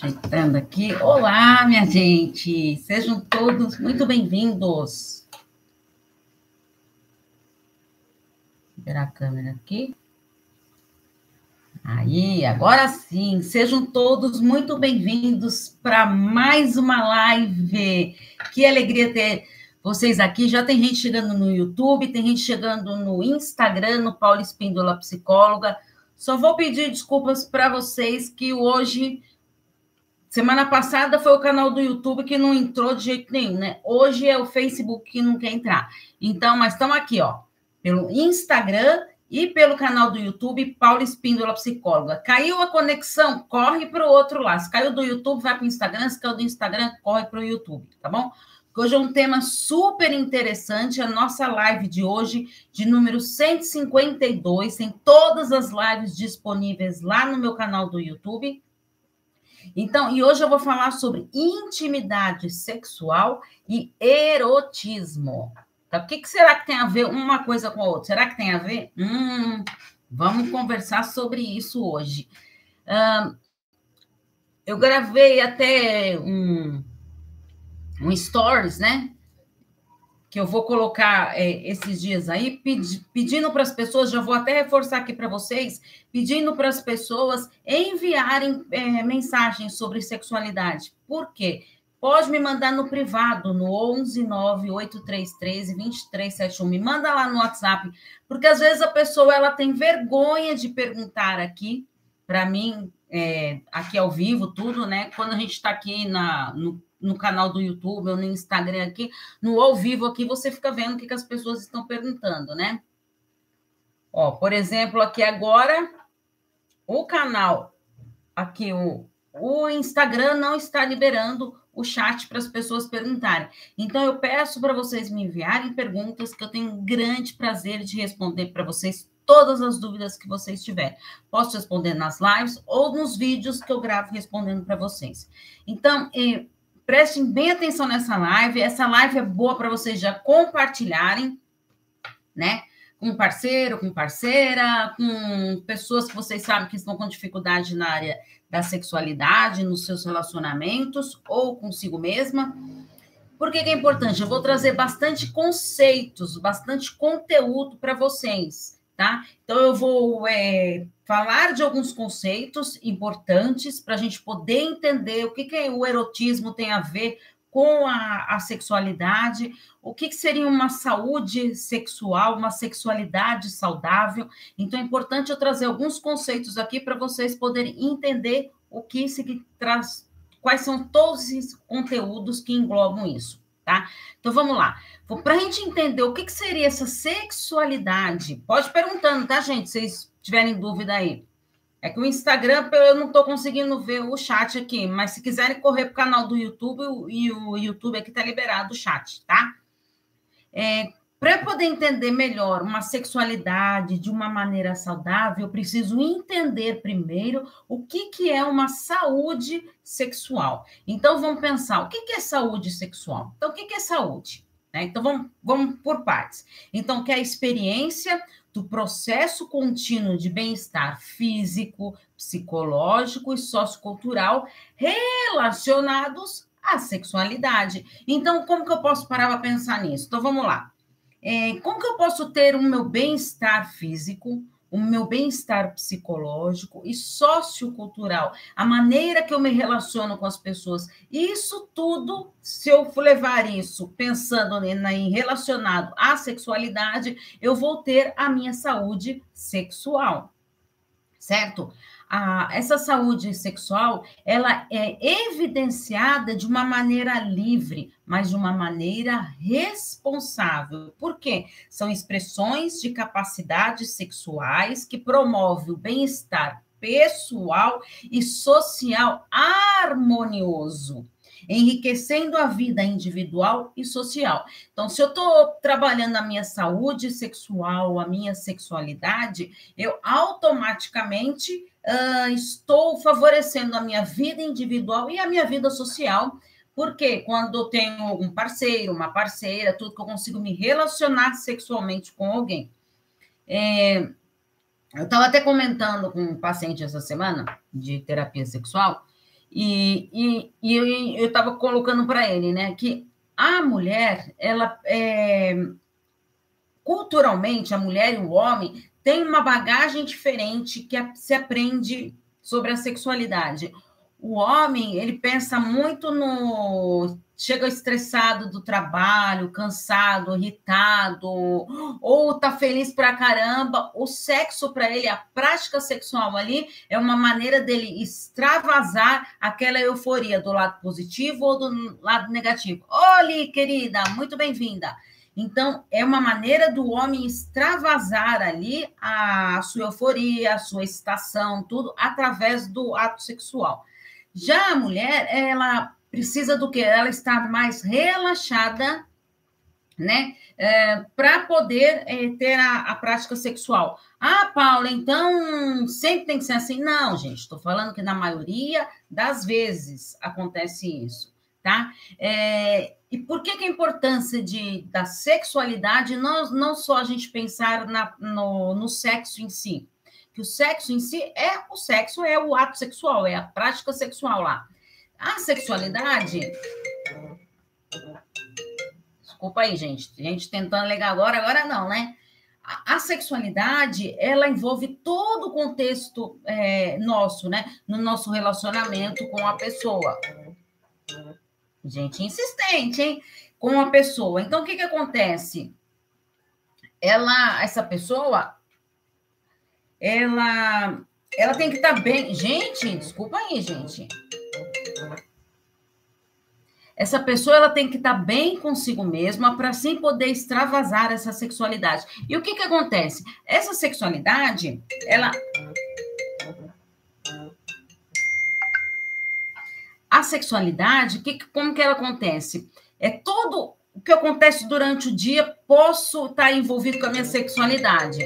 Ajeitando aqui. Olá, minha gente! Sejam todos muito bem-vindos. Liberar a câmera aqui. Aí, agora sim, sejam todos muito bem-vindos para mais uma live. Que alegria ter vocês aqui. Já tem gente chegando no YouTube, tem gente chegando no Instagram, no Paulo Espíndola Psicóloga. Só vou pedir desculpas para vocês que hoje Semana passada foi o canal do YouTube que não entrou de jeito nenhum, né? Hoje é o Facebook que não quer entrar. Então, mas estamos aqui, ó, pelo Instagram e pelo canal do YouTube, Paula Espíndola Psicóloga. Caiu a conexão, corre para o outro lado. Se caiu do YouTube, vai para o Instagram. Se caiu do Instagram, corre para o YouTube, tá bom? Hoje é um tema super interessante, a nossa live de hoje, de número 152, tem todas as lives disponíveis lá no meu canal do YouTube. Então, e hoje eu vou falar sobre intimidade sexual e erotismo. Tá? O que, que, será que tem a ver uma coisa com a outra? Será que tem a ver? Hum, vamos conversar sobre isso hoje. eu gravei até um, um stories, né? Que eu vou colocar é, esses dias aí, pedi, pedindo para as pessoas, já vou até reforçar aqui para vocês, pedindo para as pessoas enviarem é, mensagens sobre sexualidade. Por quê? Pode me mandar no privado, no 11 98313 2371. Me manda lá no WhatsApp, porque às vezes a pessoa ela tem vergonha de perguntar aqui para mim, é, aqui ao vivo, tudo, né? Quando a gente está aqui na, no no canal do YouTube ou no Instagram aqui, no ao vivo aqui, você fica vendo o que, que as pessoas estão perguntando, né? Ó, por exemplo, aqui agora, o canal, aqui o, o Instagram não está liberando o chat para as pessoas perguntarem. Então, eu peço para vocês me enviarem perguntas que eu tenho grande prazer de responder para vocês todas as dúvidas que vocês tiverem. Posso responder nas lives ou nos vídeos que eu gravo respondendo para vocês. Então, Prestem bem atenção nessa live. Essa live é boa para vocês já compartilharem, né? Com parceiro, com parceira, com pessoas que vocês sabem que estão com dificuldade na área da sexualidade, nos seus relacionamentos ou consigo mesma. Por que, que é importante? Eu vou trazer bastante conceitos, bastante conteúdo para vocês tá? Então, eu vou é, falar de alguns conceitos importantes para a gente poder entender o que, que o erotismo tem a ver com a, a sexualidade, o que, que, seria uma saúde sexual, uma sexualidade saudável. Então, é importante eu trazer alguns conceitos aqui para vocês poderem entender o que se traz, quais são todos esses conteúdos que englobam isso, tá? Então, vamos lá. Para a gente entender o que, que, seria essa sexualidade, pode perguntando, tá, gente? Se vocês tiverem dúvida aí. É que o Instagram eu não estou conseguindo ver o chat aqui, mas se quiserem correr para o canal do YouTube, e o YouTube aqui está liberado o chat, tá? É, para poder entender melhor uma sexualidade de uma maneira saudável, eu preciso entender primeiro o que, que é uma saúde sexual. Então, vamos pensar, o que, que é saúde sexual? Então, o que, que é saúde? Né? Então, vamos, vamos por partes. Então, que é a experiência do processo contínuo de bem-estar físico, psicológico e sociocultural relacionados à sexualidade. Então, como que eu posso parar para pensar nisso? Então, vamos lá. É, como que eu posso ter o meu bem-estar físico, o meu bem-estar psicológico e sociocultural, a maneira que eu me relaciono com as pessoas. Isso tudo, se eu levar isso pensando em relacionado à sexualidade, eu vou ter a minha saúde sexual, certo? A, essa saúde sexual ela é evidenciada de uma maneira livre, mas de uma maneira responsável. Por quê? São expressões de capacidades sexuais que promovem o bem-estar pessoal e social harmonioso enriquecendo a vida individual e social. Então, se eu estou trabalhando a minha saúde sexual, a minha sexualidade, eu automaticamente uh, estou favorecendo a minha vida individual e a minha vida social, porque quando eu tenho um parceiro, uma parceira, tudo que eu consigo me relacionar sexualmente com alguém. É, eu estava até comentando com um paciente essa semana de terapia sexual, E, e, e eu estava colocando para ele, né, que a mulher, ela é, culturalmente, a mulher e o homem têm uma bagagem diferente que se aprende sobre a sexualidade. O homem, ele pensa muito no chega estressado do trabalho, cansado, irritado, ou tá feliz pra caramba, o sexo para ele, a prática sexual ali é uma maneira dele extravasar aquela euforia do lado positivo ou do lado negativo. Olhe, querida, muito bem-vinda. Então, é uma maneira do homem extravasar ali a sua euforia, a sua excitação, tudo através do ato sexual. Já a mulher, ela precisa do que? Ela estar mais relaxada, né? É, para poder é, ter a, a, prática sexual. Ah, Paula, então sempre tem que ser assim? Não, gente, estou falando que na maioria das vezes acontece isso, tá? É, e por que, que a importância de, da sexualidade, não, não só a gente pensar na, no, no sexo em si, que o sexo em si é o sexo, é o ato sexual, é a prática sexual lá. A sexualidade. Desculpa aí, gente. Gente tentando ligar agora, agora não, né? A, a sexualidade, ela envolve todo o contexto é, nosso, né? No nosso relacionamento com a pessoa. Gente insistente, hein? Com a pessoa. Então, o que, que acontece? Ela, essa pessoa, ela, ela tem que estar tá bem. Gente, desculpa aí, gente. Essa pessoa ela tem que estar tá bem consigo mesma para assim poder extravasar essa sexualidade. E o que que acontece? Essa sexualidade, ela a sexualidade, que, como que ela acontece? É todo o que acontece durante o dia, posso estar tá envolvido com a minha sexualidade.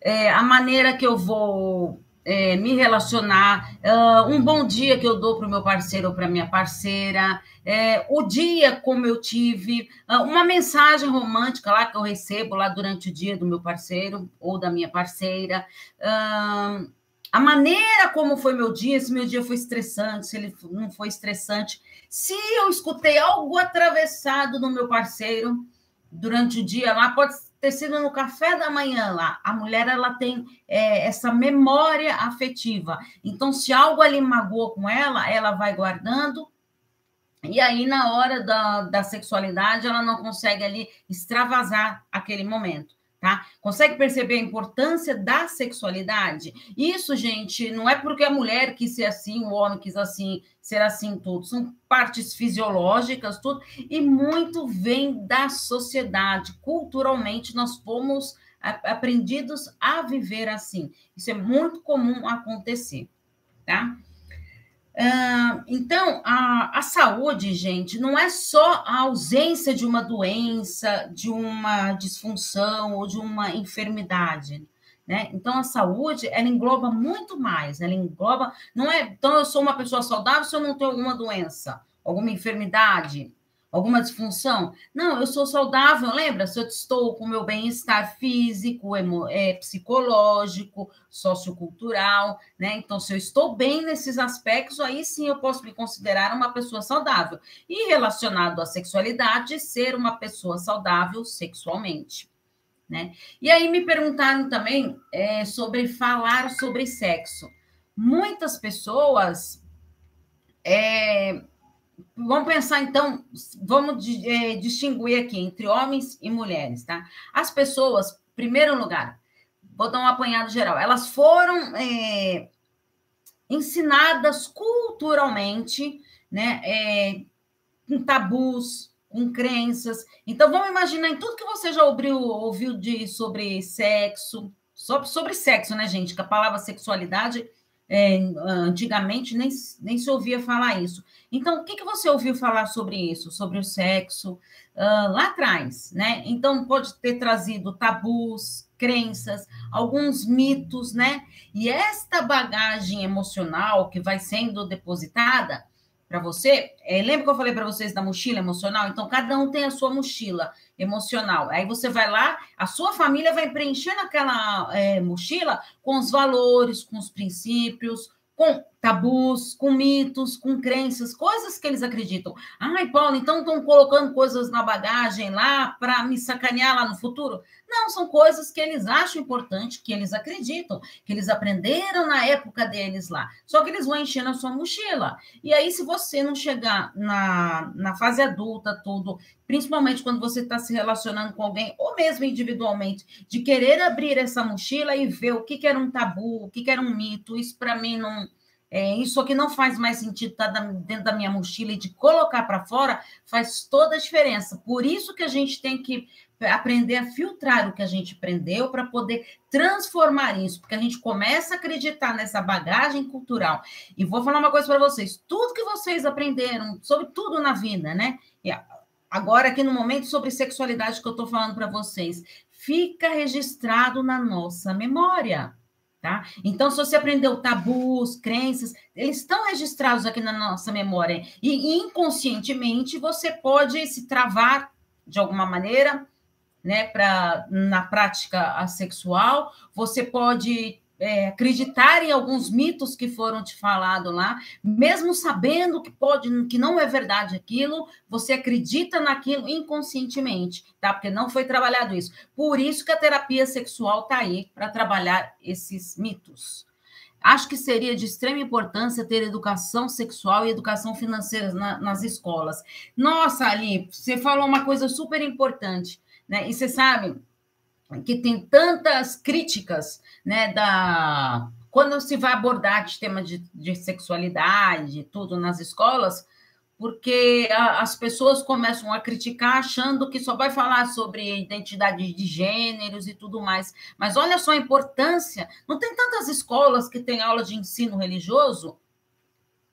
É, a maneira que eu vou é, me relacionar, uh, um bom dia que eu dou para o meu parceiro ou para minha parceira, é, o dia como eu tive, uh, uma mensagem romântica lá que eu recebo lá durante o dia do meu parceiro ou da minha parceira, uh, a maneira como foi meu dia, se meu dia foi estressante, se ele não foi estressante, se eu escutei algo atravessado no meu parceiro durante o dia lá, pode ter sido no café da manhã lá. A mulher ela tem é, essa memória afetiva. Então, se algo ali magoou com ela, ela vai guardando. E aí, na hora da, da sexualidade, ela não consegue ali extravasar aquele momento tá? Consegue perceber a importância da sexualidade? Isso, gente, não é porque a mulher quis ser assim, o homem quis assim, ser assim, tudo. São partes fisiológicas, tudo, e muito vem da sociedade. Culturalmente, nós fomos aprendidos a viver assim. Isso é muito comum acontecer, tá? Então, a, a saúde, gente, não é só a ausência de uma doença, de uma disfunção ou de uma enfermidade. Né? Então, a saúde, ela engloba muito mais, ela engloba, não é, então eu sou uma pessoa saudável se eu não tenho alguma doença, alguma enfermidade, alguma disfunção? Não, eu sou saudável, lembra? Se eu estou com meu bem-estar físico, emo, é, psicológico, sociocultural, né? Então, se eu estou bem nesses aspectos, aí sim eu posso me considerar uma pessoa saudável. E relacionado à sexualidade, ser uma pessoa saudável sexualmente. Né? E aí me perguntaram também é, sobre falar sobre sexo. Muitas pessoas é, Vamos pensar, então, vamos é, distinguir aqui entre homens e mulheres, tá? As pessoas, primeiro lugar, vou dar um apanhado geral, elas foram é, ensinadas culturalmente, né, é, com tabus, com crenças. Então, vamos imaginar em tudo que você já ouviu, ouviu de, sobre sexo, sobre, sobre sexo, né, gente? Que a palavra sexualidade é, antigamente nem, nem se ouvia falar isso. Então, o que, que você ouviu falar sobre isso, sobre o sexo, uh, lá atrás, né? Então, pode ter trazido tabus, crenças, alguns mitos, né? E esta bagagem emocional que vai sendo depositada para você, é, lembra que eu falei para vocês da mochila emocional? Então, cada um tem a sua mochila emocional. Aí você vai lá, a sua família vai preenchendo aquela é, mochila com os valores, com os princípios, com tabus, com mitos, com crenças, coisas que eles acreditam. Ai, Paulo, então estão colocando coisas na bagagem lá para me sacanear lá no futuro? Não, são coisas que eles acham importante, que eles acreditam, que eles aprenderam na época deles lá. Só que eles vão encher na sua mochila. E aí, se você não chegar na, na fase adulta, tudo, principalmente quando você está se relacionando com alguém, ou mesmo individualmente, de querer abrir essa mochila e ver o que, que era um tabu, o que, que era um mito, isso para mim não é, isso aqui não faz mais sentido estar tá dentro da minha mochila e de colocar para fora faz toda a diferença. Por isso que a gente tem que aprender a filtrar o que a gente aprendeu para poder transformar isso, porque a gente começa a acreditar nessa bagagem cultural. E vou falar uma coisa para vocês: tudo que vocês aprenderam sobre tudo na vida, né? Agora, aqui no momento, sobre sexualidade que eu estou falando para vocês, fica registrado na nossa memória. Tá? Então, se você aprendeu tabus, crenças, eles estão registrados aqui na nossa memória. E inconscientemente você pode se travar de alguma maneira, né, pra, na prática assexual, você pode é, acreditar em alguns mitos que foram te falados lá, mesmo sabendo que pode, que não é verdade aquilo, você acredita naquilo inconscientemente, tá? Porque não foi trabalhado isso. Por isso que a terapia sexual está aí para trabalhar esses mitos. Acho que seria de extrema importância ter educação sexual e educação financeira na, nas escolas. Nossa, Ali, você falou uma coisa super importante, né? E você sabe, que tem tantas críticas, né, da quando se vai abordar de tema de, de sexualidade, tudo nas escolas, porque a, as pessoas começam a criticar achando que só vai falar sobre identidade de gêneros e tudo mais. Mas olha só a importância, não tem tantas escolas que têm aula de ensino religioso,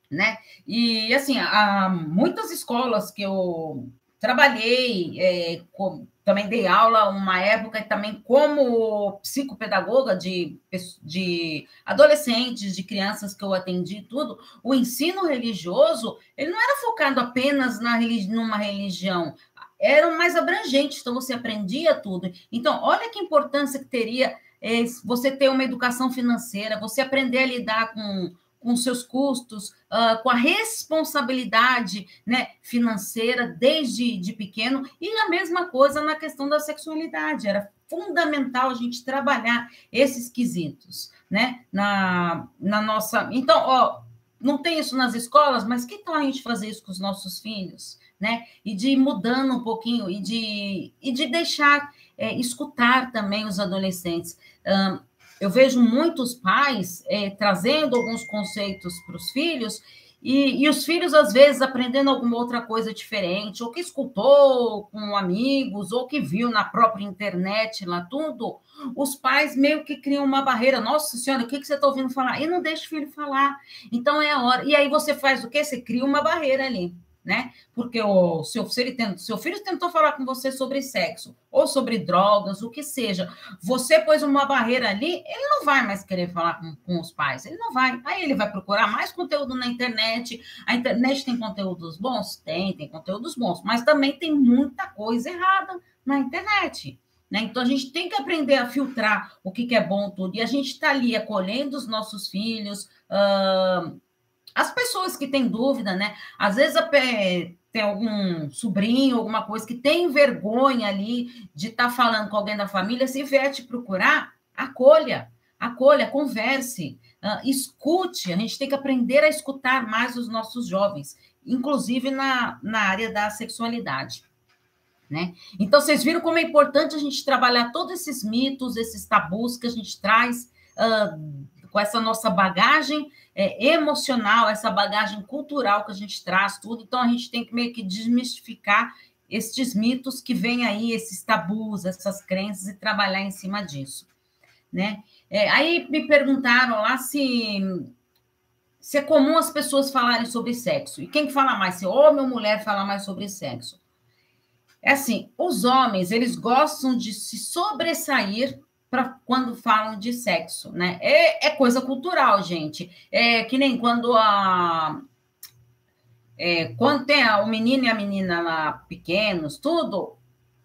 né? E assim, há muitas escolas que eu trabalhei, é, com, também dei aula uma época também como psicopedagoga de, de adolescentes, de crianças que eu atendi tudo, o ensino religioso, ele não era focado apenas na numa religião, era mais abrangente, então você aprendia tudo. Então, olha que importância que teria é, você ter uma educação financeira, você aprender a lidar com com seus custos, uh, com a responsabilidade né, financeira desde de pequeno, e a mesma coisa na questão da sexualidade. Era fundamental a gente trabalhar esses quesitos, né? Na, na nossa. Então, ó, não tem isso nas escolas, mas que tal a gente fazer isso com os nossos filhos? Né? E de ir mudando um pouquinho, e de, e de deixar é, escutar também os adolescentes. Eu vejo muitos pais é, trazendo alguns conceitos para os filhos e, e, os filhos, às vezes, aprendendo alguma outra coisa diferente, ou que escutou com amigos, ou que viu na própria internet lá tudo, os pais meio que criam uma barreira. Nossa senhora, o que, que você está ouvindo falar? E não deixa o filho falar. Então é a hora. E aí você faz o quê? Você cria uma barreira ali né? Porque o seu, se ele tem, seu filho tentou falar com você sobre sexo ou sobre drogas, o que seja, você pôs uma barreira ali, ele não vai mais querer falar com, com os pais, ele não vai. Aí ele vai procurar mais conteúdo na internet. A internet tem conteúdos bons? Tem, tem conteúdos bons, mas também tem muita coisa errada na internet. Né? Então, a gente tem que aprender a filtrar o que, que é bom tudo. E a gente está ali acolhendo os nossos filhos, uh, as pessoas que têm dúvida, né? Às vezes tem algum sobrinho, alguma coisa que tem vergonha ali de estar tá falando com alguém da família, se vier te procurar, acolha, acolha, converse, uh, escute. A gente tem que aprender a escutar mais os nossos jovens, inclusive na, na área da sexualidade. Né? Então, vocês viram como é importante a gente trabalhar todos esses mitos, esses tabus que a gente traz uh, com essa nossa bagagem é, emocional, essa bagagem cultural que a gente traz, tudo. Então, a gente tem que meio que desmistificar estes mitos que vêm aí, esses tabus, essas crenças, e trabalhar em cima disso. Né? É, aí me perguntaram lá se, se é comum as pessoas falarem sobre sexo. E quem fala mais, se homem ou mulher fala mais sobre sexo? É assim, os homens, eles gostam de se sobressair para quando falam de sexo, né? É, é, coisa cultural, gente. É que nem quando a é, quando tem a, o menino e a menina lá pequenos, tudo,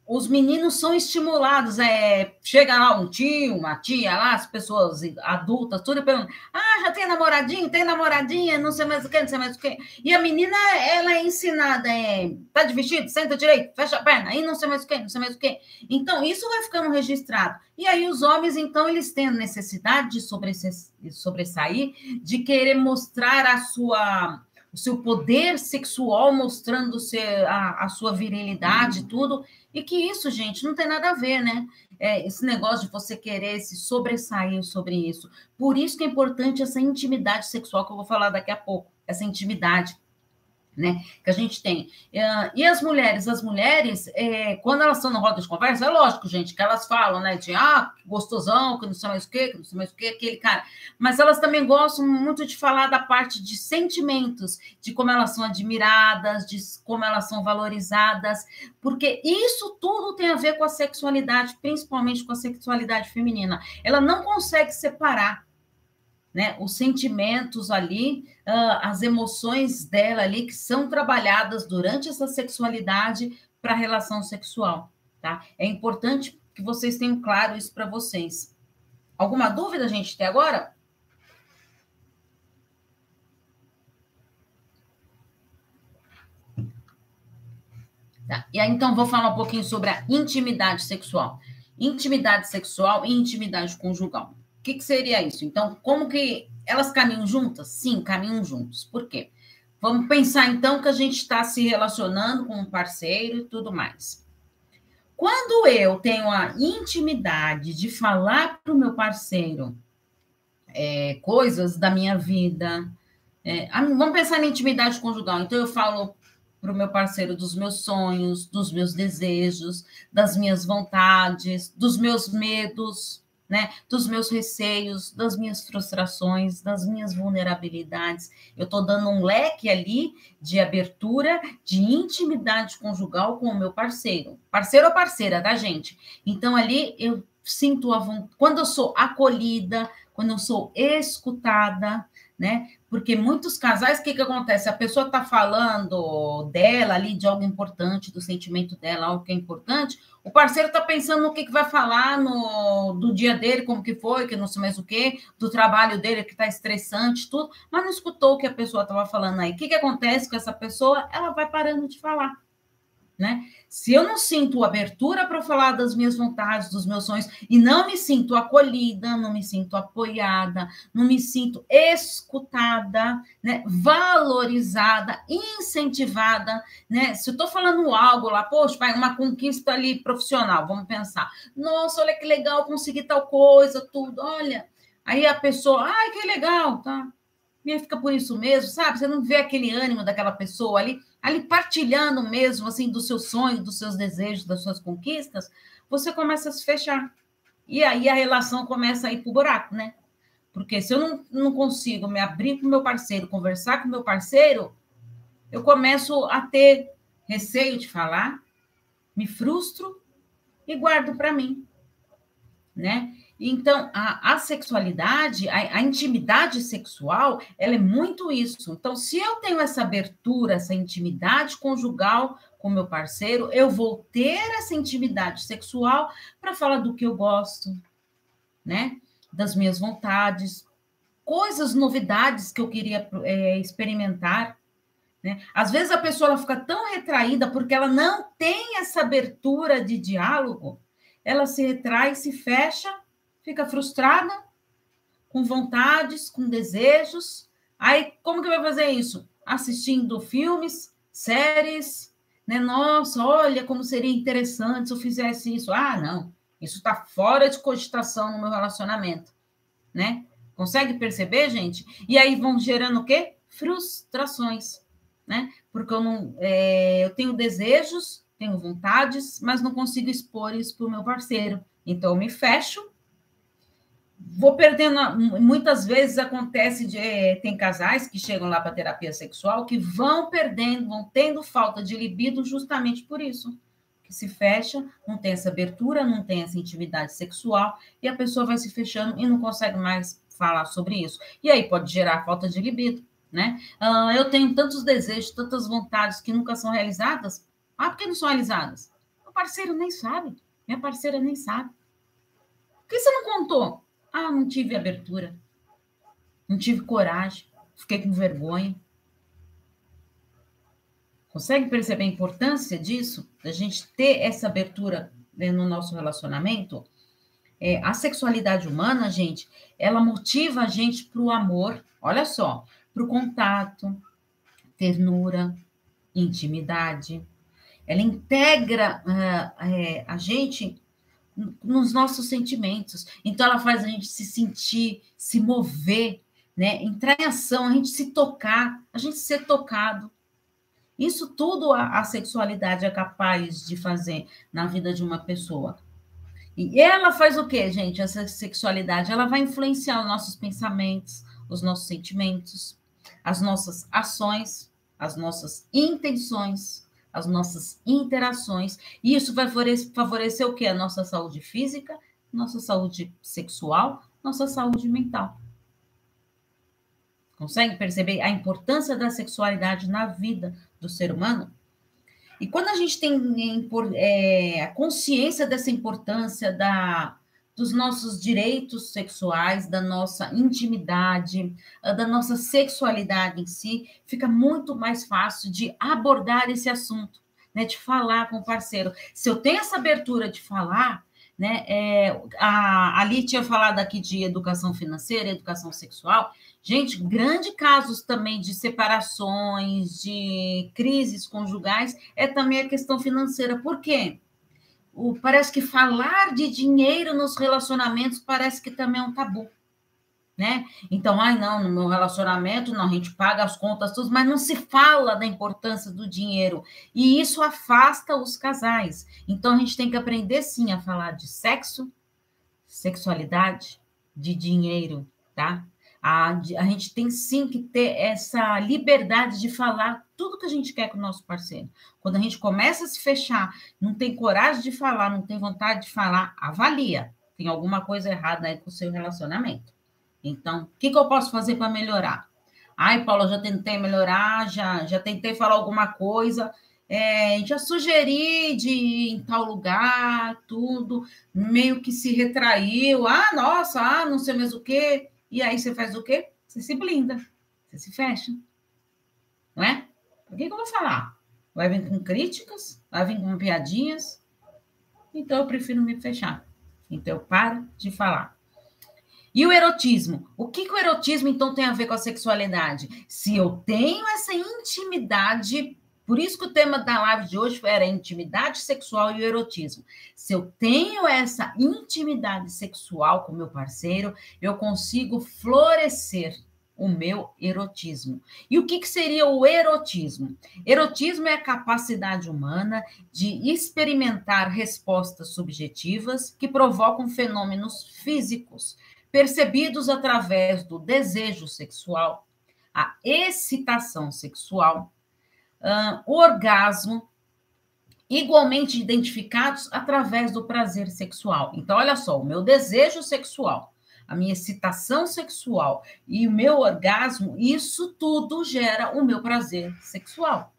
os meninos são estimulados. É, chega lá um tio, uma tia, lá, as pessoas adultas, tudo perguntando: ah, já tem namoradinho, tem namoradinha, não sei mais o que, não sei mais o que. E a menina, ela é ensinada: é, tá de vestido, senta direito, fecha a perna, aí não sei mais o que, não sei mais o que. Então, isso vai ficando registrado. E aí, os homens, então, eles têm necessidade de sobressair, de querer mostrar a sua o seu poder sexual, mostrando a, a sua virilidade, e tudo. E que isso, gente, não tem nada a ver, né? É, esse negócio de você querer se sobressair sobre isso. Por isso que é importante essa intimidade sexual que eu vou falar daqui a pouco, essa intimidade né, que a gente tem. Uh, e as mulheres, as mulheres, é, quando elas estão na roda de conversa, é lógico, gente, que elas falam, né, de ah, gostosão, que não sei mais o quê, que não sei mais o quê, aquele cara. Mas elas também gostam muito de falar da parte de sentimentos, de como elas são admiradas, de como elas são valorizadas, porque isso tudo tem a ver com a sexualidade, principalmente com a sexualidade feminina. Ela não consegue separar né, os sentimentos ali, uh, as emoções dela ali, que são trabalhadas durante essa sexualidade para a relação sexual, tá? É importante que vocês tenham claro isso para vocês. Alguma dúvida, gente, até agora? Tá. E aí, então, vou falar um pouquinho sobre a intimidade sexual. Intimidade sexual e intimidade conjugal. O que, que seria isso? Então, como que elas caminham juntas? Sim, caminham juntos. Por quê? Vamos pensar então que a gente está se relacionando com um parceiro e tudo mais. Quando eu tenho a intimidade de falar para o meu parceiro é, coisas da minha vida, é, vamos pensar na intimidade conjugal. Então, eu falo para o meu parceiro dos meus sonhos, dos meus desejos, das minhas vontades, dos meus medos, né, dos meus receios, das minhas frustrações, das minhas vulnerabilidades. Eu estou dando um leque ali de abertura, de intimidade conjugal com o meu parceiro, parceiro ou parceira, tá, gente? Então ali eu sinto a vontade, quando eu sou acolhida, quando eu sou escutada, né? Porque muitos casais, o que, que acontece? A pessoa está falando dela ali, de algo importante, do sentimento dela, algo que é importante, o parceiro está pensando no que, que vai falar no, do dia dele, como que foi, que não sei mais o que, do trabalho dele, que está estressante, tudo, mas não escutou o que a pessoa estava falando aí. O que, que acontece com essa pessoa? Ela vai parando de falar né? Se eu não sinto abertura para falar das minhas vontades, dos meus sonhos, e não me sinto acolhida, não me sinto apoiada, não me sinto escutada, né? valorizada, incentivada, né? Se eu estou falando algo lá, poxa, vai uma conquista ali profissional, vamos pensar. Nossa, olha que legal, consegui tal coisa, tudo, olha. Aí a pessoa, ai, que legal, tá? E fica por isso mesmo, sabe? Você não vê aquele ânimo daquela pessoa ali ali partilhando mesmo, assim, dos seus sonhos, dos seus desejos, das suas conquistas, você começa a se fechar. E aí a relação começa a ir para o buraco, né? Porque se eu não, não consigo me abrir com meu parceiro, conversar com meu parceiro, eu começo a ter receio de falar, me frustro e guardo para mim, né? Então, a, a sexualidade, a, a, intimidade sexual, ela é muito isso. Então, se eu tenho essa abertura, essa intimidade conjugal com meu parceiro, eu vou ter essa intimidade sexual para falar do que eu gosto, né? Das minhas vontades, coisas, novidades que eu queria é, experimentar. Né? Às vezes a pessoa ela fica tão retraída porque ela não tem essa abertura de diálogo, ela se retrai, se fecha fica frustrada, com vontades, com desejos. Aí, como que vai fazer isso? Assistindo filmes, séries, né? Nossa, olha como seria interessante se eu fizesse isso. Ah, não, isso está fora de cogitação no meu relacionamento, né? Consegue perceber, gente? E aí vão gerando o quê? Frustrações, né? Porque eu não, é, eu tenho desejos, tenho vontades, mas não consigo expor isso para o meu parceiro. Então eu me fecho vou perdendo. Muitas vezes acontece de é, tem casais que chegam lá para terapia sexual que vão perdendo, vão tendo falta de libido justamente por isso. Que se fecha, não tem essa abertura, não tem essa intimidade sexual, e a pessoa vai se fechando e não consegue mais falar sobre isso. E aí pode gerar falta de libido, né? Uh, eu tenho tantos desejos, tantas vontades que nunca são realizadas. Ah, por que não são realizadas? Meu parceiro nem sabe. Minha parceira nem sabe. Por que você não contou? Ah, não tive abertura. Não tive coragem. Fiquei com vergonha. Consegue perceber a importância disso? Da gente ter essa abertura né, no nosso relacionamento? É, a sexualidade humana, gente, ela motiva a gente para o amor, olha só, para o contato, ternura, intimidade. Ela integra uh, é, a gente nos nossos sentimentos. Então, ela faz a gente se sentir, se mover, né? entrar em ação, a gente se tocar, a gente ser tocado. Isso tudo a, a sexualidade é capaz de fazer na vida de uma pessoa. E ela faz o quê, gente? Essa sexualidade, ela vai influenciar os nossos pensamentos, os nossos sentimentos, as nossas ações, as nossas intenções, as nossas interações. E isso vai favorecer, o quê? A nossa saúde física, nossa saúde sexual, nossa saúde mental. Consegue perceber a importância da sexualidade na vida do ser humano? E quando a gente tem é, a consciência dessa importância da, dos nossos direitos sexuais, da nossa intimidade, da nossa sexualidade em si, fica muito mais fácil de abordar esse assunto, né? De falar com o parceiro. Se eu tenho essa abertura de falar, né? É, a Ali tinha falado aqui de educação financeira, educação sexual. Gente, grandes casos também de separações, de crises conjugais, é também a questão financeira. Por quê? O, parece que falar de dinheiro nos relacionamentos parece que também é um tabu. Né? Então, ai, não, no meu relacionamento, não, a gente paga as contas, tudo, mas não se fala da importância do dinheiro. E isso afasta os casais. Então, a gente tem que aprender, sim, a falar de sexo, sexualidade, de dinheiro, tá? A, a gente tem sim que ter essa liberdade de falar tudo que a gente quer com o nosso parceiro. Quando a gente começa a se fechar, não tem coragem de falar, não tem vontade de falar, avalia. Tem alguma coisa errada aí com o seu relacionamento. Então, o que, que eu posso fazer para melhorar? Ai, Paula, já tentei melhorar, já, já tentei falar alguma coisa, é, já sugeri de ir em tal lugar, tudo, meio que se retraiu. Ah, nossa, ah, não sei mais o quê. E aí você faz o quê? Você se blinda, você se fecha. Não é? O que, que eu vou falar? Vai vir com críticas? Vai vir com piadinhas? Então eu prefiro me fechar. Então eu paro de falar. E o erotismo? O que, que o erotismo então tem a ver com a sexualidade? Se eu tenho essa intimidade por isso que o tema da live de hoje era intimidade sexual e o erotismo. Se eu tenho essa intimidade sexual com meu parceiro, eu consigo florescer o meu erotismo. E o que, que seria o erotismo? Erotismo é a capacidade humana de experimentar respostas subjetivas que provocam fenômenos físicos, percebidos através do desejo sexual, a excitação sexual, o orgasmo, igualmente identificados através do prazer sexual. Então, olha só, o meu desejo sexual, a minha excitação sexual e o meu orgasmo, isso tudo gera o meu prazer sexual.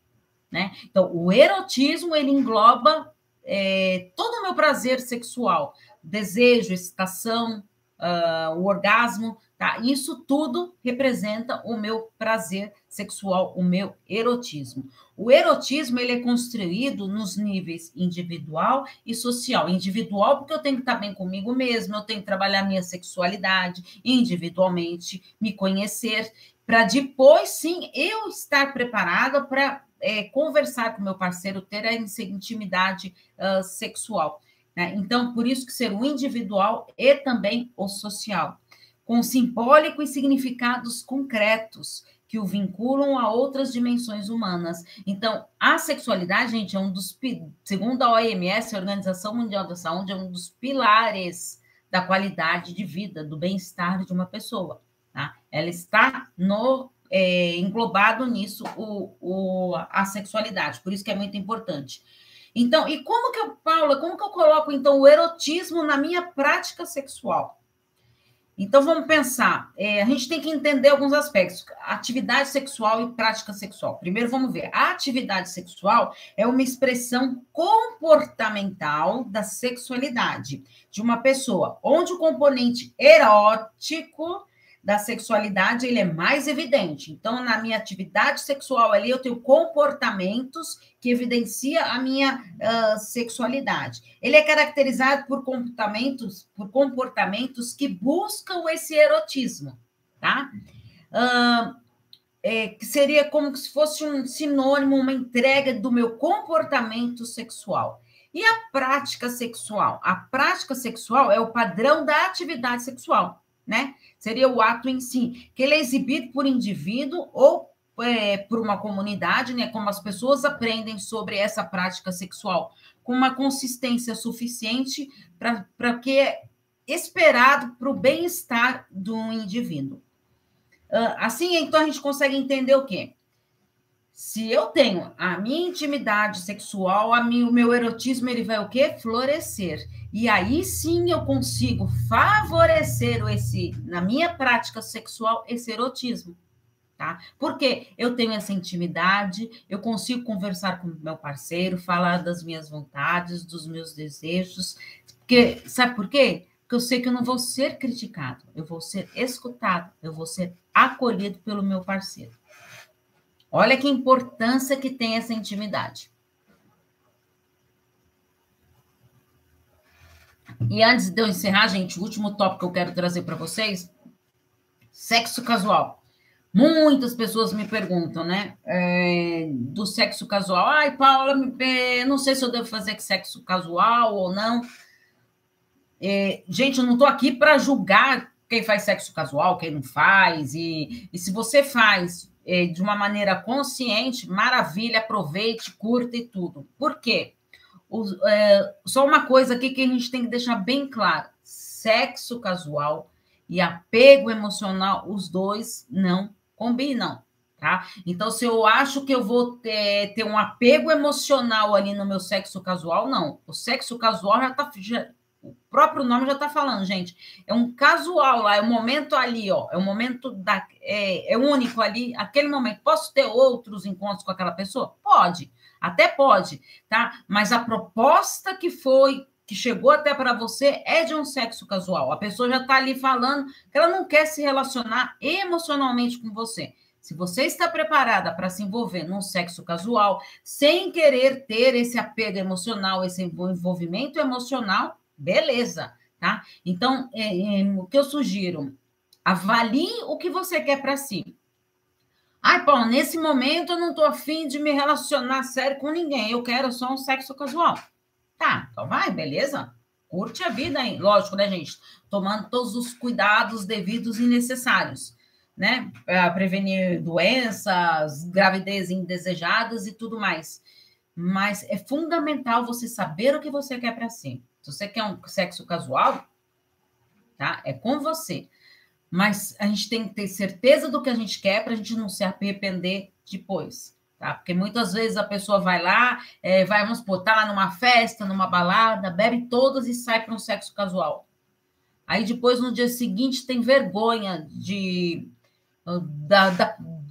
Né? Então, o erotismo ele engloba é, todo o meu prazer sexual, desejo, excitação, uh, o orgasmo, tá? Isso tudo representa o meu prazer sexual, o meu erotismo. O erotismo ele é construído nos níveis individual e social. Individual porque eu tenho que estar bem comigo mesmo, eu tenho que trabalhar minha sexualidade individualmente, me conhecer, para depois sim eu estar preparada para é, conversar com meu parceiro, ter essa intimidade uh, sexual. Né? Então, por isso que ser o individual e também o social, com simbólico e significados concretos que o vinculam a outras dimensões humanas. Então, a sexualidade, gente, é um dos, segundo a OMS, a Organização Mundial da Saúde, é um dos pilares da qualidade de vida, do bem-estar de uma pessoa. Tá? Ela está no é, englobado nisso o, o, a sexualidade, por isso que é muito importante. Então, e como que eu, Paula, como que eu coloco então o erotismo na minha prática sexual? Então vamos pensar. É, a gente tem que entender alguns aspectos: atividade sexual e prática sexual. Primeiro vamos ver. A atividade sexual é uma expressão comportamental da sexualidade de uma pessoa, onde o componente erótico da sexualidade ele é mais evidente. Então, na minha atividade sexual ali, eu tenho comportamentos que evidencia a minha uh, sexualidade. Ele é caracterizado por comportamentos, por comportamentos que buscam esse erotismo, tá? Uh, é, que seria como se fosse um sinônimo, uma entrega do meu comportamento sexual. E a prática sexual? A prática sexual é o padrão da atividade sexual né? Seria o ato em si, que ele é exibido por indivíduo ou é, por uma comunidade, né? Como as pessoas aprendem sobre essa prática sexual, com uma consistência suficiente para que é esperado para o bem-estar do indivíduo. Assim, então, a gente consegue entender o quê? Se eu tenho a minha intimidade sexual, a minha, o meu erotismo, ele vai o quê? Florescer. E aí sim eu consigo favorecer esse, na minha prática sexual, esse erotismo. Tá? Porque eu tenho essa intimidade, eu consigo conversar com meu parceiro, falar das minhas vontades, dos meus desejos. Porque, sabe por quê? Porque eu sei que eu não vou ser criticado, eu vou ser escutado, eu vou ser acolhido pelo meu parceiro. Olha que importância que tem essa intimidade. E antes de eu encerrar, gente, o último tópico que eu quero trazer para vocês: sexo casual. Muitas pessoas me perguntam, né? É, do sexo casual. Ai, Paula, não sei se eu devo fazer sexo casual ou não. É, gente, eu não estou aqui para julgar quem faz sexo casual, quem não faz. E, e se você faz é, de uma maneira consciente, maravilha, aproveite, curta e tudo. Por quê? É, só uma coisa aqui que a gente tem que deixar bem claro: sexo casual e apego emocional, os dois não combinam. Tá? Então, se eu acho que eu vou ter, ter um apego emocional ali no meu sexo casual, não. O sexo casual já está o próprio nome já está falando, gente. É um casual lá, é um momento ali, ó. É um momento da. É, é único ali, aquele momento. Posso ter outros encontros com aquela pessoa? Pode, até pode, tá? Mas a proposta que foi, que chegou até para você, é de um sexo casual. A pessoa já está ali falando que ela não quer se relacionar emocionalmente com você. Se você está preparada para se envolver num sexo casual, sem querer ter esse apego emocional, esse envolvimento emocional, Beleza, tá? Então, é, é, o que eu sugiro, avalie o que você quer para si. Ai, Paulo, nesse momento eu não estou afim de me relacionar sério com ninguém, eu quero só um sexo casual. Tá, então vai, beleza? Curte a vida, hein? Lógico, né, gente? Tomando todos os cuidados devidos e necessários, né? Para prevenir doenças, gravidez indesejadas e tudo mais. Mas é fundamental você saber o que você quer para si. Se você quer um sexo casual, tá? É com você. Mas a gente tem que ter certeza do que a gente quer para a gente não se arrepender depois, tá? Porque muitas vezes a pessoa vai lá, é, vai, vamos botar tá lá numa festa, numa balada, bebe todas e sai para um sexo casual. Aí depois, no dia seguinte, tem vergonha de, da, da, de,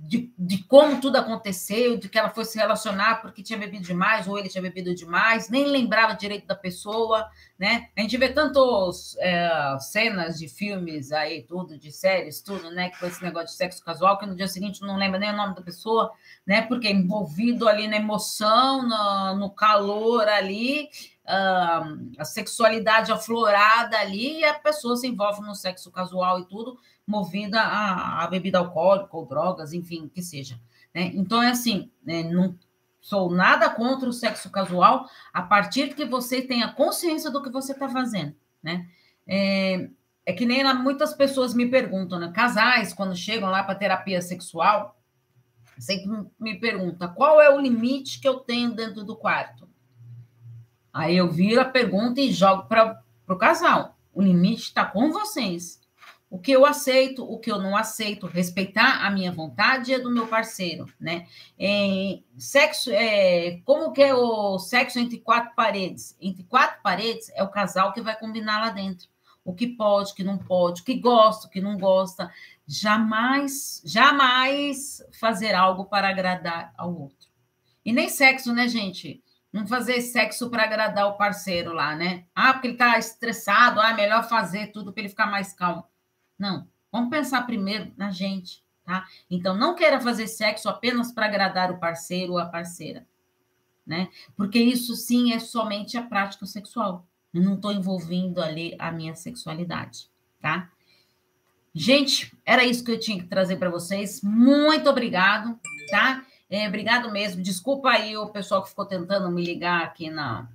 como tudo aconteceu, de que ela foi se relacionar porque tinha bebido demais ou ele tinha bebido demais, nem lembrava direito da pessoa, né? A gente vê tantos é, cenas de filmes aí, tudo, de séries, tudo, né? Foi esse negócio de sexo casual, que no dia seguinte não lembra nem o nome da pessoa, né? Porque é envolvido ali na emoção, no, no calor ali, a sexualidade aflorada ali, e a pessoa se envolve no sexo casual e tudo, movida a, a bebida alcoólica ou drogas, enfim, que seja. Né? Então, é assim, né? não sou nada contra o sexo casual a partir que você tenha consciência do que você está fazendo, né? É, é, que nem lá, muitas pessoas me perguntam, né? Casais, quando chegam lá para terapia sexual, sempre me pergunta qual é o limite que eu tenho dentro do quarto. Aí eu viro a pergunta e jogo para o casal. O limite está com vocês o que eu aceito, o que eu não aceito, respeitar a minha vontade a do meu parceiro, né? É, sexo, é, como que é o sexo entre quatro paredes? Entre quatro paredes é o casal que vai combinar lá dentro. o que pode, o que não pode, o que gosta, o que não gosta. Jamais, jamais fazer algo para agradar ao outro. E nem sexo, né, gente? Não fazer sexo para agradar o parceiro lá, né? Ah, porque ele está estressado, ah, é melhor fazer tudo para ele ficar mais calmo. Não, vamos pensar primeiro na gente, tá? Então, não queira fazer sexo apenas para agradar o parceiro ou a parceira, né? Porque isso sim é somente a prática sexual. Eu não estou envolvendo ali a minha sexualidade, tá? Gente, era isso que eu tinha que trazer para vocês. Muito obrigado, tá? É, obrigado mesmo. Desculpa aí o pessoal que ficou tentando me ligar aqui na,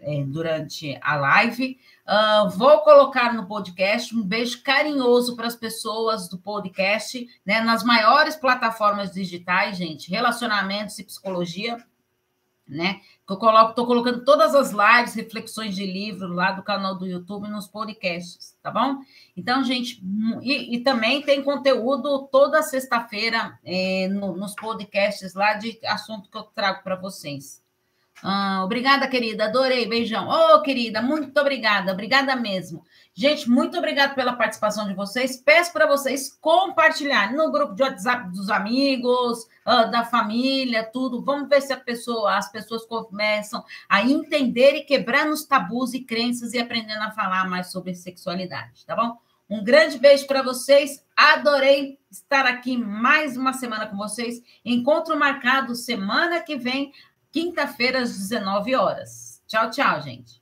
é, durante a live. Uh, vou colocar no podcast um beijo carinhoso para as pessoas do podcast, né? Nas maiores plataformas digitais, gente, relacionamentos e psicologia né? Eu coloco, estou colocando todas as lives, reflexões de livro lá do canal do YouTube nos podcasts, tá bom? Então, gente, e, e também tem conteúdo toda sexta-feira é, no, nos podcasts lá de assunto que eu trago para vocês. Ah, obrigada, querida. Adorei. Beijão. Ô, oh, querida, muito obrigada. Obrigada mesmo. Gente, muito obrigada pela participação de vocês. Peço para vocês compartilharem no grupo de WhatsApp dos amigos, uh, da família, tudo. Vamos ver se pessoa, as pessoas começam a entender e quebrar nos tabus e crenças e aprendendo a falar mais sobre sexualidade, tá bom? Um grande beijo para vocês. Adorei estar aqui mais uma semana com vocês. Encontro marcado semana que vem quinta-feira, às 19 horas. Tchau, tchau, gente.